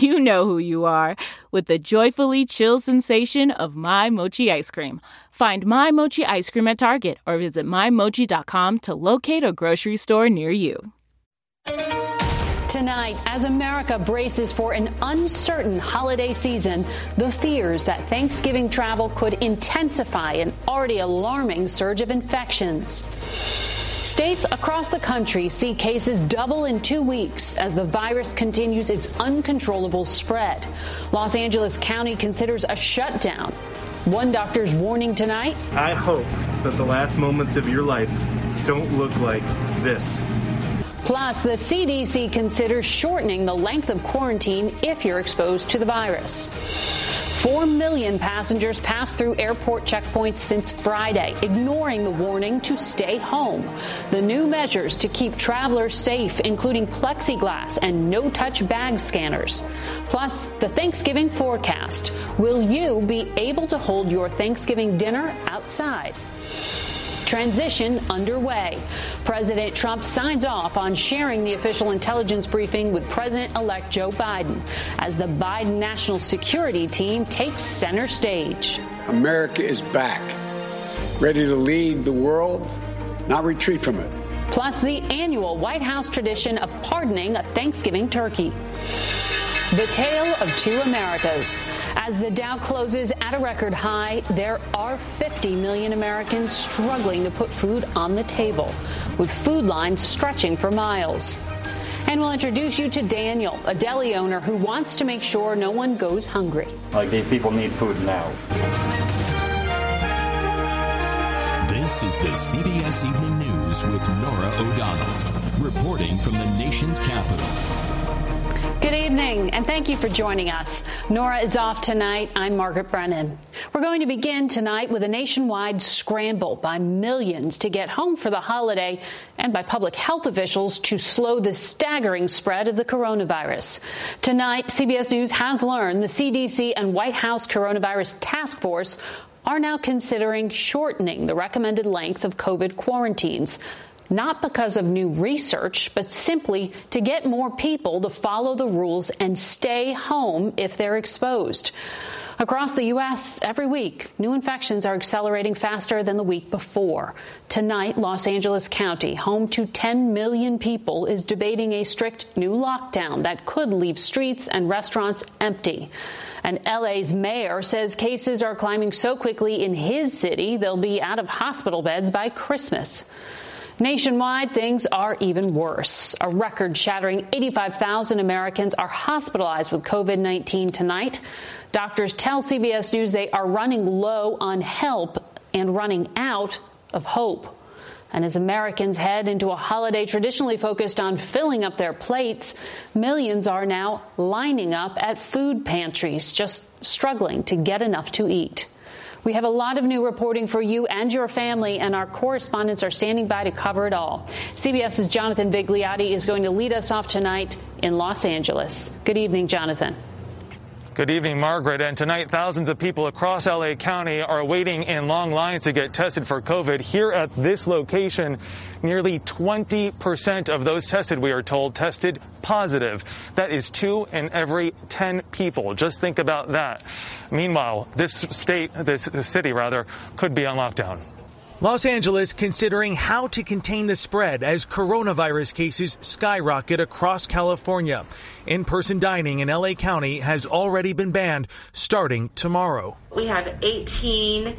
you know who you are with the joyfully chill sensation of My Mochi ice cream. Find My Mochi ice cream at Target or visit MyMochi.com to locate a grocery store near you. Tonight, as America braces for an uncertain holiday season, the fears that Thanksgiving travel could intensify an already alarming surge of infections. States across the country see cases double in two weeks as the virus continues its uncontrollable spread. Los Angeles County considers a shutdown. One doctor's warning tonight. I hope that the last moments of your life don't look like this. Plus, the CDC considers shortening the length of quarantine if you're exposed to the virus. Four million passengers passed through airport checkpoints since Friday, ignoring the warning to stay home. The new measures to keep travelers safe, including plexiglass and no touch bag scanners. Plus, the Thanksgiving forecast. Will you be able to hold your Thanksgiving dinner outside? Transition underway. President Trump signs off on sharing the official intelligence briefing with President elect Joe Biden as the Biden National Security Team takes center stage. America is back, ready to lead the world, not retreat from it. Plus, the annual White House tradition of pardoning a Thanksgiving turkey. The tale of two Americas. As the Dow closes at a record high, there are 50 million Americans struggling to put food on the table, with food lines stretching for miles. And we'll introduce you to Daniel, a deli owner who wants to make sure no one goes hungry. Like these people need food now. This is the CBS Evening News with Norah O'Donnell, reporting from the nation's capital. Good evening, and thank you for joining us. Norah is off tonight. I'm Margaret Brennan. We're going to begin tonight with a nationwide scramble by millions to get home for the holiday and by public health officials to slow the staggering spread of the coronavirus. Tonight, CBS News has learned the CDC and White House Coronavirus Task Force are now considering shortening the recommended length of COVID quarantines not because of new research, but simply to get more people to follow the rules and stay home if they're exposed. Across the U.S., every week, new infections are accelerating faster than the week before. Tonight, Los Angeles County, home to 10 million people, is debating a strict new lockdown that could leave streets and restaurants empty. And LA's mayor says cases are climbing so quickly in his city, they'll be out of hospital beds by Christmas. Nationwide, things are even worse. A record shattering 85,000 Americans are hospitalized with COVID 19 tonight. Doctors tell CBS News they are running low on help and running out of hope. And as Americans head into a holiday traditionally focused on filling up their plates, millions are now lining up at food pantries, just struggling to get enough to eat. We have a lot of new reporting for you and your family, and our correspondents are standing by to cover it all. CBS's Jonathan Vigliotti is going to lead us off tonight in Los Angeles. Good evening, Jonathan. Good evening, Margaret. And tonight, thousands of people across LA County are waiting in long lines to get tested for COVID. Here at this location, nearly 20% of those tested, we are told, tested positive. That is two in every 10 people. Just think about that. Meanwhile, this state, this city rather, could be on lockdown. Los Angeles considering how to contain the spread as coronavirus cases skyrocket across California. In person dining in LA County has already been banned starting tomorrow. We have 18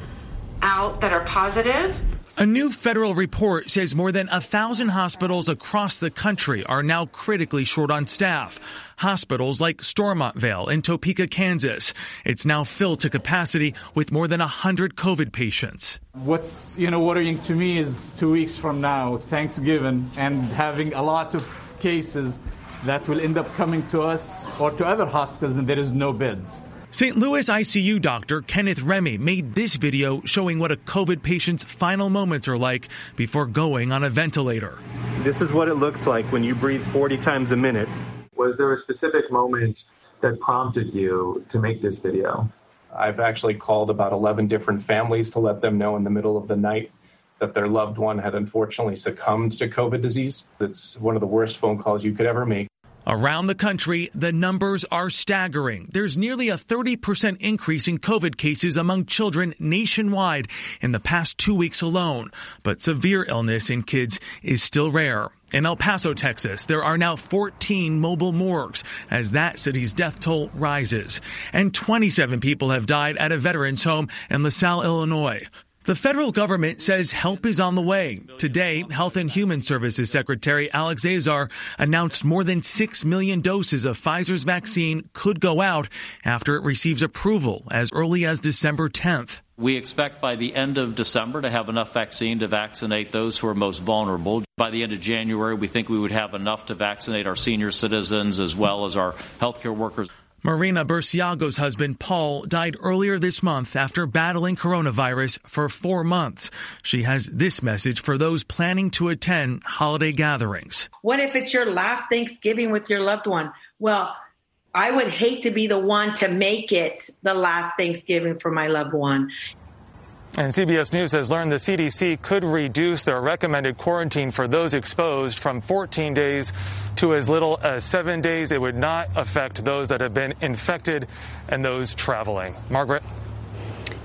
out that are positive. A new federal report says more than a thousand hospitals across the country are now critically short on staff. Hospitals like Stormont Vail in Topeka, Kansas. It's now filled to capacity with more than 100 COVID patients. What's, you know, worrying to me is two weeks from now, Thanksgiving, and having a lot of cases that will end up coming to us or to other hospitals and there is no beds. St. Louis ICU doctor Kenneth Remy made this video showing what a COVID patient's final moments are like before going on a ventilator. This is what it looks like when you breathe 40 times a minute. Was there a specific moment that prompted you to make this video? I've actually called about 11 different families to let them know in the middle of the night that their loved one had unfortunately succumbed to COVID disease. It's one of the worst phone calls you could ever make. Around the country, the numbers are staggering. There's nearly a 30% increase in COVID cases among children nationwide in the past two weeks alone. But severe illness in kids is still rare. In El Paso, Texas, there are now 14 mobile morgues as that city's death toll rises. And 27 people have died at a veterans home in LaSalle, Illinois. The federal government says help is on the way. Today, Health and Human Services Secretary Alex Azar announced more than 6 million doses of Pfizer's vaccine could go out after it receives approval as early as December 10th. We expect by the end of December to have enough vaccine to vaccinate those who are most vulnerable. By the end of January, we think we would have enough to vaccinate our senior citizens as well as our healthcare workers. Marina Burciago's husband, Paul, died earlier this month after battling coronavirus for four months. She has this message for those planning to attend holiday gatherings. What if it's your last Thanksgiving with your loved one? Well, I would hate to be the one to make it the last Thanksgiving for my loved one. And CBS News has learned the CDC could reduce their recommended quarantine for those exposed from 14 days to as little as seven days. It would not affect those that have been infected and those traveling. Margaret?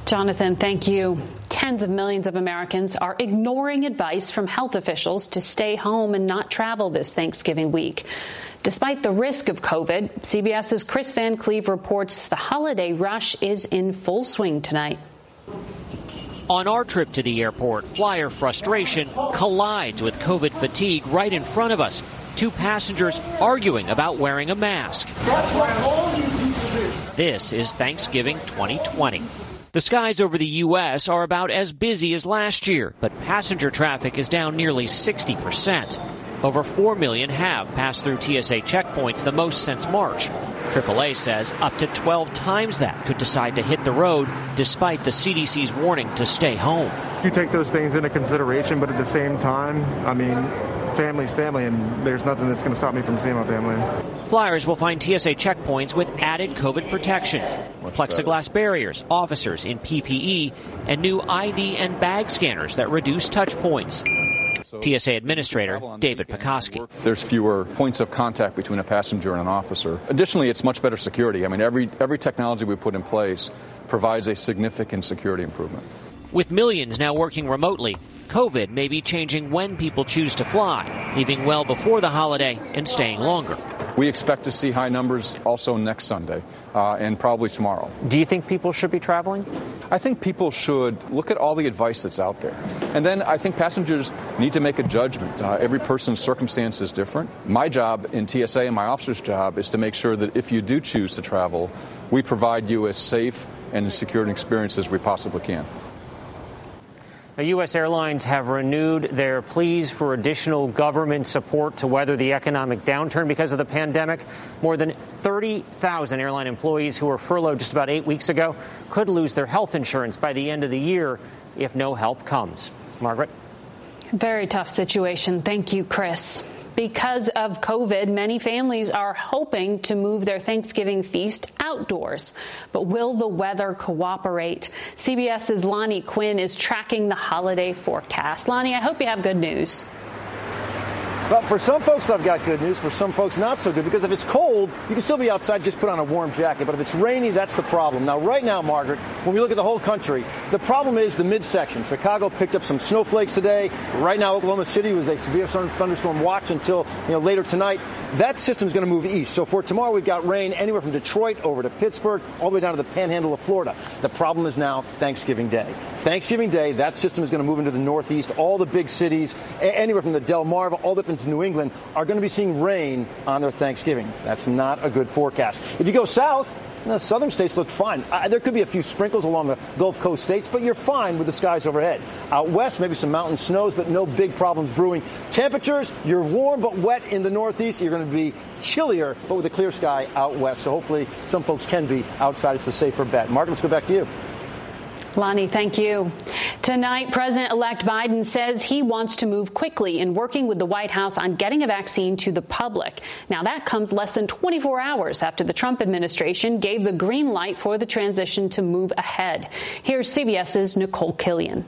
Jonathan, thank you. Tens of millions of Americans are ignoring advice from health officials to stay home and not travel this Thanksgiving week. Despite the risk of COVID, CBS's Chris Van Cleave reports the holiday rush is in full swing tonight. On our trip to the airport, flyer frustration collides with COVID fatigue right in front of us. Two passengers arguing about wearing a mask. That's what all you people do. This is Thanksgiving 2020. The skies over the U.S. are about as busy as last year, but passenger traffic is down nearly 60 percent. Over 4 million have passed through TSA checkpoints, the most since March. AAA says up to 12 times that could decide to hit the road despite the CDC's warning to stay home. You take those things into consideration, but at the same time, I mean, family's family, and there's nothing that's going to stop me from seeing my family. Flyers will find TSA checkpoints with added COVID protections, plexiglass barriers, officers in PPE, and new ID and bag scanners that reduce touch points. TSA Administrator David Pekoske. There's fewer points of contact between a passenger and an officer. Additionally, it's much better security. I mean, every, every technology we put in place provides a significant security improvement. With millions now working remotely, COVID may be changing when people choose to fly, leaving well before the holiday and staying longer. We expect to see high numbers also next Sunday uh, and probably tomorrow. Do you think people should be traveling? I think people should look at all the advice that's out there. And then I think passengers need to make a judgment. Uh, every person's circumstance is different. My job in TSA and my officer's job is to make sure that if you do choose to travel, we provide you as safe and as secure an experience as we possibly can. U.S. airlines have renewed their pleas for additional government support to weather the economic downturn because of the pandemic. More than 30,000 airline employees who were furloughed just about eight weeks ago could lose their health insurance by the end of the year if no help comes. Margaret? Very tough situation. Thank you, Chris. Because of COVID, many families are hoping to move their Thanksgiving feast outdoors. But will the weather cooperate? CBS's Lonnie Quinn is tracking the holiday forecast. Lonnie, I hope you have good news. But for some folks, I've got good news. For some folks, not so good. Because if it's cold, you can still be outside, just put on a warm jacket. But if it's rainy, that's the problem. Now, right now, Margaret, when we look at the whole country, the problem is the midsection. Chicago picked up some snowflakes today. Right now, Oklahoma City was a severe thunderstorm watch until you know later tonight. That system's going to move east. So for tomorrow, we've got rain anywhere from Detroit over to Pittsburgh, all the way down to the panhandle of Florida. The problem is now Thanksgiving Day. Thanksgiving Day, that system is going to move into the northeast. All the big cities, anywhere from the Delmarva all the up into New England, are going to be seeing rain on their Thanksgiving. That's not a good forecast. If you go south, the southern states look fine. Uh, there could be a few sprinkles along the Gulf Coast states, but you're fine with the skies overhead. Out west, maybe some mountain snows, but no big problems brewing. Temperatures, you're warm but wet in the northeast. You're going to be chillier, but with a clear sky out west. So hopefully some folks can be outside. It's a safer bet. Mark, let's go back to you. Lonnie, thank you. Tonight, President elect Biden says he wants to move quickly in working with the White House on getting a vaccine to the public. Now, that comes less than 24 hours after the Trump administration gave the green light for the transition to move ahead. Here's CBS's Nikole Killion.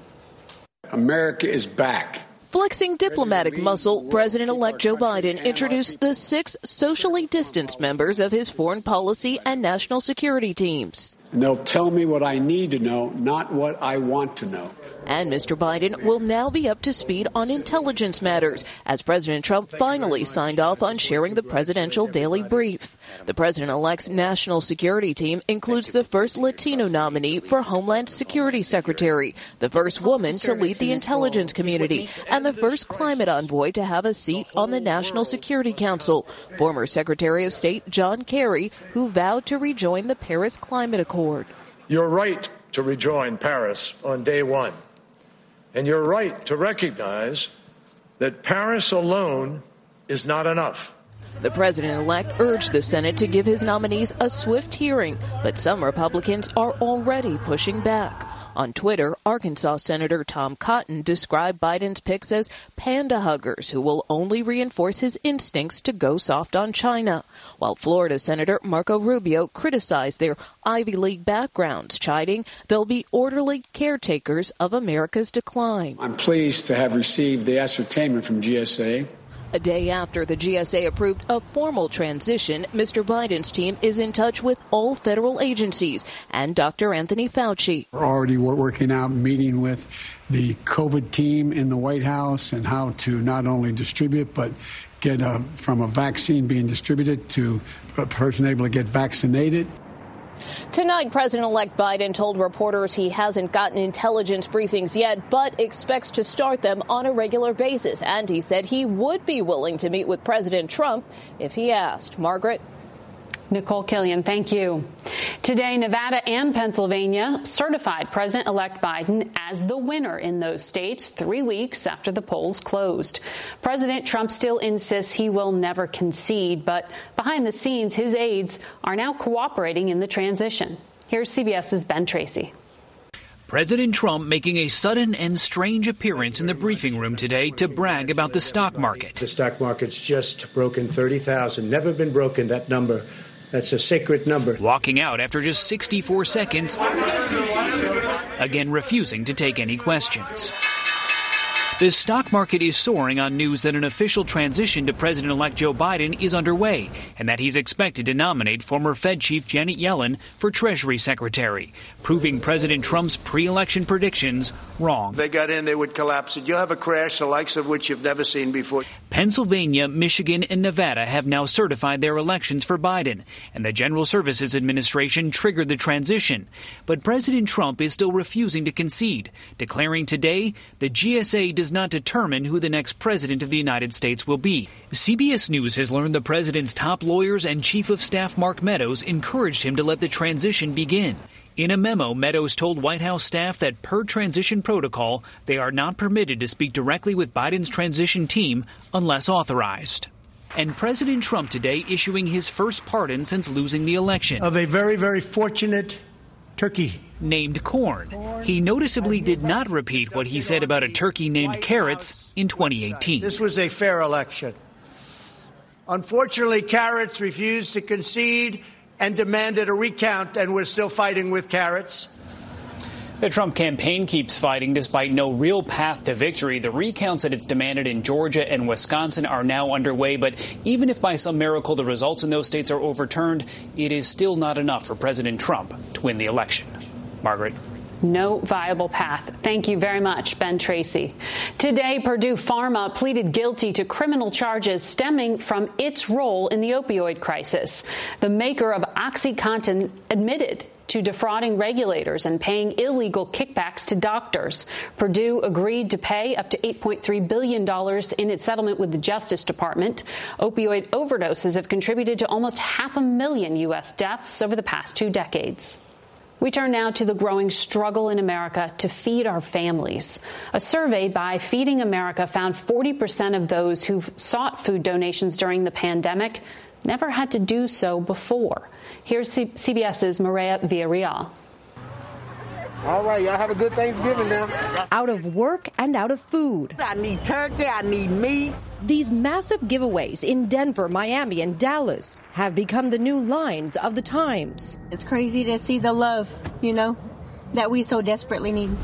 America is back. Flexing diplomatic muscle, President elect Joe Biden introduced the six socially distanced members of his foreign policy and national security teams. And they'll tell me what I need to know, not what I want to know. And Mr. Biden will now be up to speed on intelligence matters as President Trump finally signed off on sharing the presidential daily brief. The president elect's national security team includes the first Latino nominee for Homeland Security Secretary, the first woman to lead the intelligence community, and the first climate envoy to have a seat on the National Security Council, former Secretary of State John Kerry, who vowed to rejoin the Paris Climate Accord. You're right to rejoin Paris on day one. And you're right to recognize that Paris alone is not enough. The president elect urged the Senate to give his nominees a swift hearing, but some Republicans are already pushing back. On Twitter, Arkansas Senator Tom Cotton described Biden's picks as panda huggers who will only reinforce his instincts to go soft on China, while Florida Senator Marco Rubio criticized their Ivy League backgrounds, chiding they'll be orderly caretakers of America's decline. I'm pleased to have received the ascertainment from GSA a day after the GSA approved a formal transition, Mr. Biden's team is in touch with all federal agencies and Dr. Anthony Fauci. We're already working out, meeting with the COVID team in the White House and how to not only distribute, but get a, from a vaccine being distributed to a person able to get vaccinated. Tonight, President elect Biden told reporters he hasn't gotten intelligence briefings yet, but expects to start them on a regular basis. And he said he would be willing to meet with President Trump if he asked. Margaret? Nikole Killion, thank you. Today, Nevada and Pennsylvania certified President elect Biden as the winner in those states three weeks after the polls closed. President Trump still insists he will never concede, but behind the scenes, his aides are now cooperating in the transition. Here's CBS's Ben Tracy. President Trump making a sudden and strange appearance in the briefing room today to brag about the stock market. The stock market's just broken 30,000. Never been broken that number that's a sacred number. Walking out after just 64 seconds, again refusing to take any questions. The stock market is soaring on news that an official transition to President elect Joe Biden is underway and that he's expected to nominate former Fed Chief Janet Yellen for Treasury Secretary, proving President Trump's pre election predictions wrong. They got in, they would collapse it. You'll have a crash the likes of which you've never seen before. Pennsylvania, Michigan, and Nevada have now certified their elections for Biden, and the General Services Administration triggered the transition. But President Trump is still refusing to concede, declaring today the GSA does not determine who the next president of the United States will be. CBS News has learned the president's top lawyers and chief of staff Mark Meadows encouraged him to let the transition begin. In a memo, Meadows told White House staff that per transition protocol, they are not permitted to speak directly with Biden's transition team unless authorized. And President Trump today issuing his first pardon since losing the election. Of a very, very fortunate turkey. Named Corn. He noticeably did not repeat what he said about a turkey named Carrots in 2018. This was a fair election. Unfortunately, Carrots refused to concede and demanded a recount, and we're still fighting with Carrots. The Trump campaign keeps fighting despite no real path to victory. The recounts that it's demanded in Georgia and Wisconsin are now underway, but even if by some miracle the results in those states are overturned, it is still not enough for President Trump to win the election. Margaret. No viable path. Thank you very much, Ben Tracy. Today, Purdue Pharma pleaded guilty to criminal charges stemming from its role in the opioid crisis. The maker of OxyContin admitted to defrauding regulators and paying illegal kickbacks to doctors. Purdue agreed to pay up to $8.3 billion in its settlement with the Justice Department. Opioid overdoses have contributed to almost half a million U.S. deaths over the past two decades. We turn now to the growing struggle in America to feed our families. A survey by Feeding America found 40% of those who've sought food donations during the pandemic never had to do so before. Here's CBS's Mireya Villarreal. All right, y'all have a good Thanksgiving now. Out of work and out of food. I need turkey, I need meat. These massive giveaways in Denver, Miami, and Dallas have become the new lines of the times. It's crazy to see the love, you know, that we so desperately need.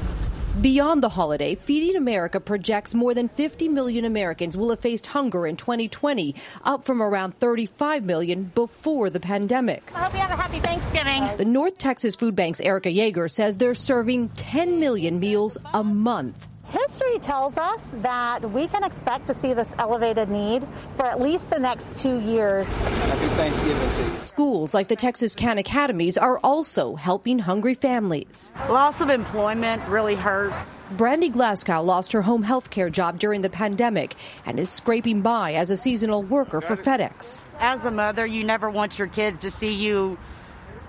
Beyond the holiday, Feeding America projects more than 50 million Americans will have faced hunger in 2020, up from around 35 million before the pandemic. I hope you have a happy Thanksgiving. The North Texas Food Bank's Erica Yeager says they're serving 10 million meals a month. History tells us that we can expect to see this elevated need for at least the next two years. Happy Thanksgiving. Schools like the Texas Can Academies are also helping hungry families. Loss of employment really hurt. Brandy Glasgow lost her home health care job during the pandemic and is scraping by as a seasonal worker for FedEx. As a mother, you never want your kids to see you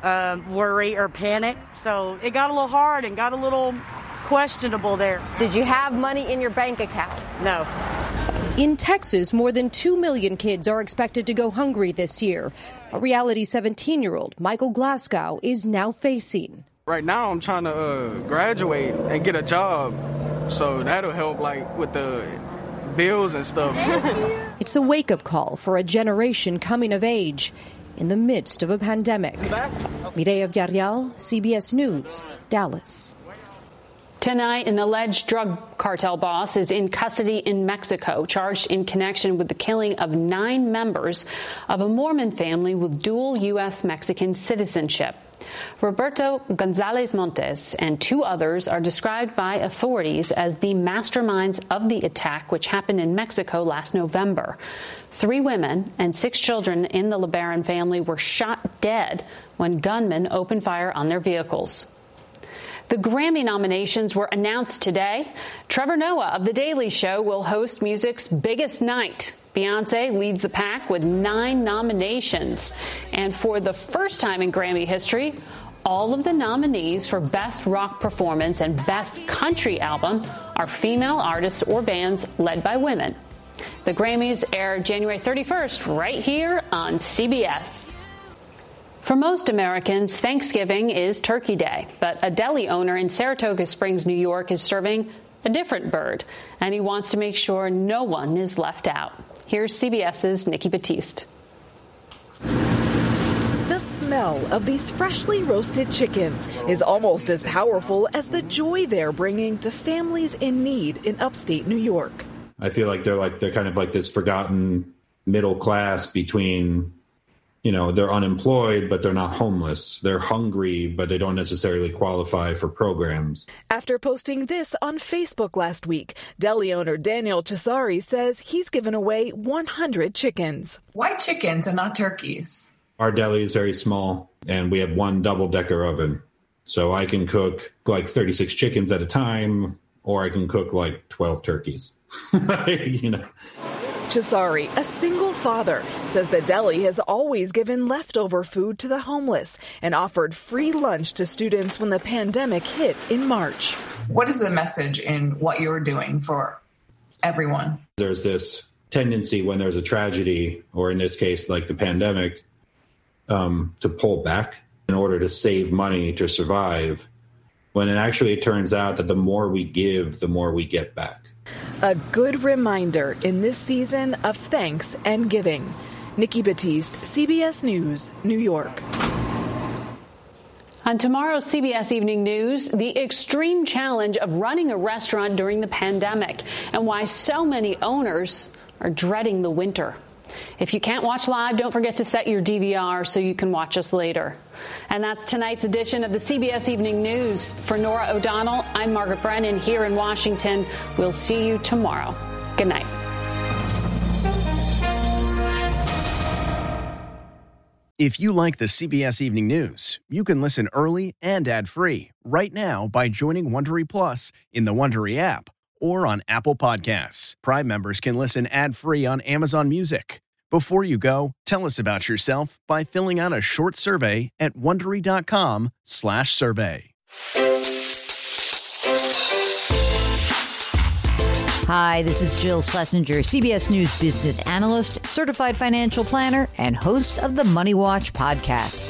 uh, worry or panic. So it got a little hard and got a little questionable there. Did you have money in your bank account? No. In Texas, more than 2 million kids are expected to go hungry this year. A reality 17 year old, Michael Glasgow, is now facing. Right now, I'm trying to uh, graduate and get a job, so that'll help, like with the bills and stuff. It's a wake up call for a generation coming of age in the midst of a pandemic. Mireya Villarreal, CBS News, Dallas. Tonight, an alleged drug cartel boss is in custody in Mexico, charged in connection with the killing of nine members of a Mormon family with dual U.S. Mexican citizenship. Roberto Gonzalez Montes and two others are described by authorities as the masterminds of the attack, which happened in Mexico last November. Three women and six children in the LeBaron family were shot dead when gunmen opened fire on their vehicles. The Grammy nominations were announced today. Trevor Noah of The Daily Show will host music's biggest night. Beyonce leads the pack with nine nominations. And for the first time in Grammy history, all of the nominees for Best Rock Performance and Best Country Album are female artists or bands led by women. The Grammys air January 31st right here on CBS. For most Americans, Thanksgiving is Turkey Day, but a deli owner in Saratoga Springs, New York is serving a different bird, and he wants to make sure no one is left out. Here's CBS's Nikki Battiste. The smell of these freshly roasted chickens is almost as powerful as the joy they're bringing to families in need in upstate New York. I feel like they're like they're kind of like this forgotten middle class between you know they're unemployed but they're not homeless. They're hungry but they don't necessarily qualify for programs. After posting this on facebook last week deli owner daniel cesari says he's given away 100 chickens. Why chickens and not turkeys. Our deli is very small and we have one double decker oven. So i can cook like 36 chickens at a time or i can cook like 12 turkeys. You know Bachasari, a single father, says the deli has always given leftover food to the homeless and offered free lunch to students when the pandemic hit in March. What is the message in what you're doing for everyone? There's this tendency when there's a tragedy, or in this case, like the pandemic, um, to pull back in order to save money to survive. When it actually turns out that the more we give, the more we get back. A good reminder in this season of thanks and giving. Nikki Battiste, CBS News, New York. On tomorrow's CBS Evening News, the extreme challenge of running a restaurant during the pandemic and why so many owners are dreading the winter. If you can't watch live, don't forget to set your DVR so you can watch us later. And that's tonight's edition of the CBS Evening News. For Norah O'Donnell, I'm Margaret Brennan here in Washington. We'll see you tomorrow. Good night. If you like the CBS Evening News, you can listen early and ad-free right now by joining Wondery Plus in the Wondery app or on Apple Podcasts. Prime members can listen ad-free on Amazon Music. Before you go, tell us about yourself by filling out a short survey at wondery.com/survey. Hi, this is Jill Schlesinger, CBS News business analyst, certified financial planner, and host of the Money Watch podcast.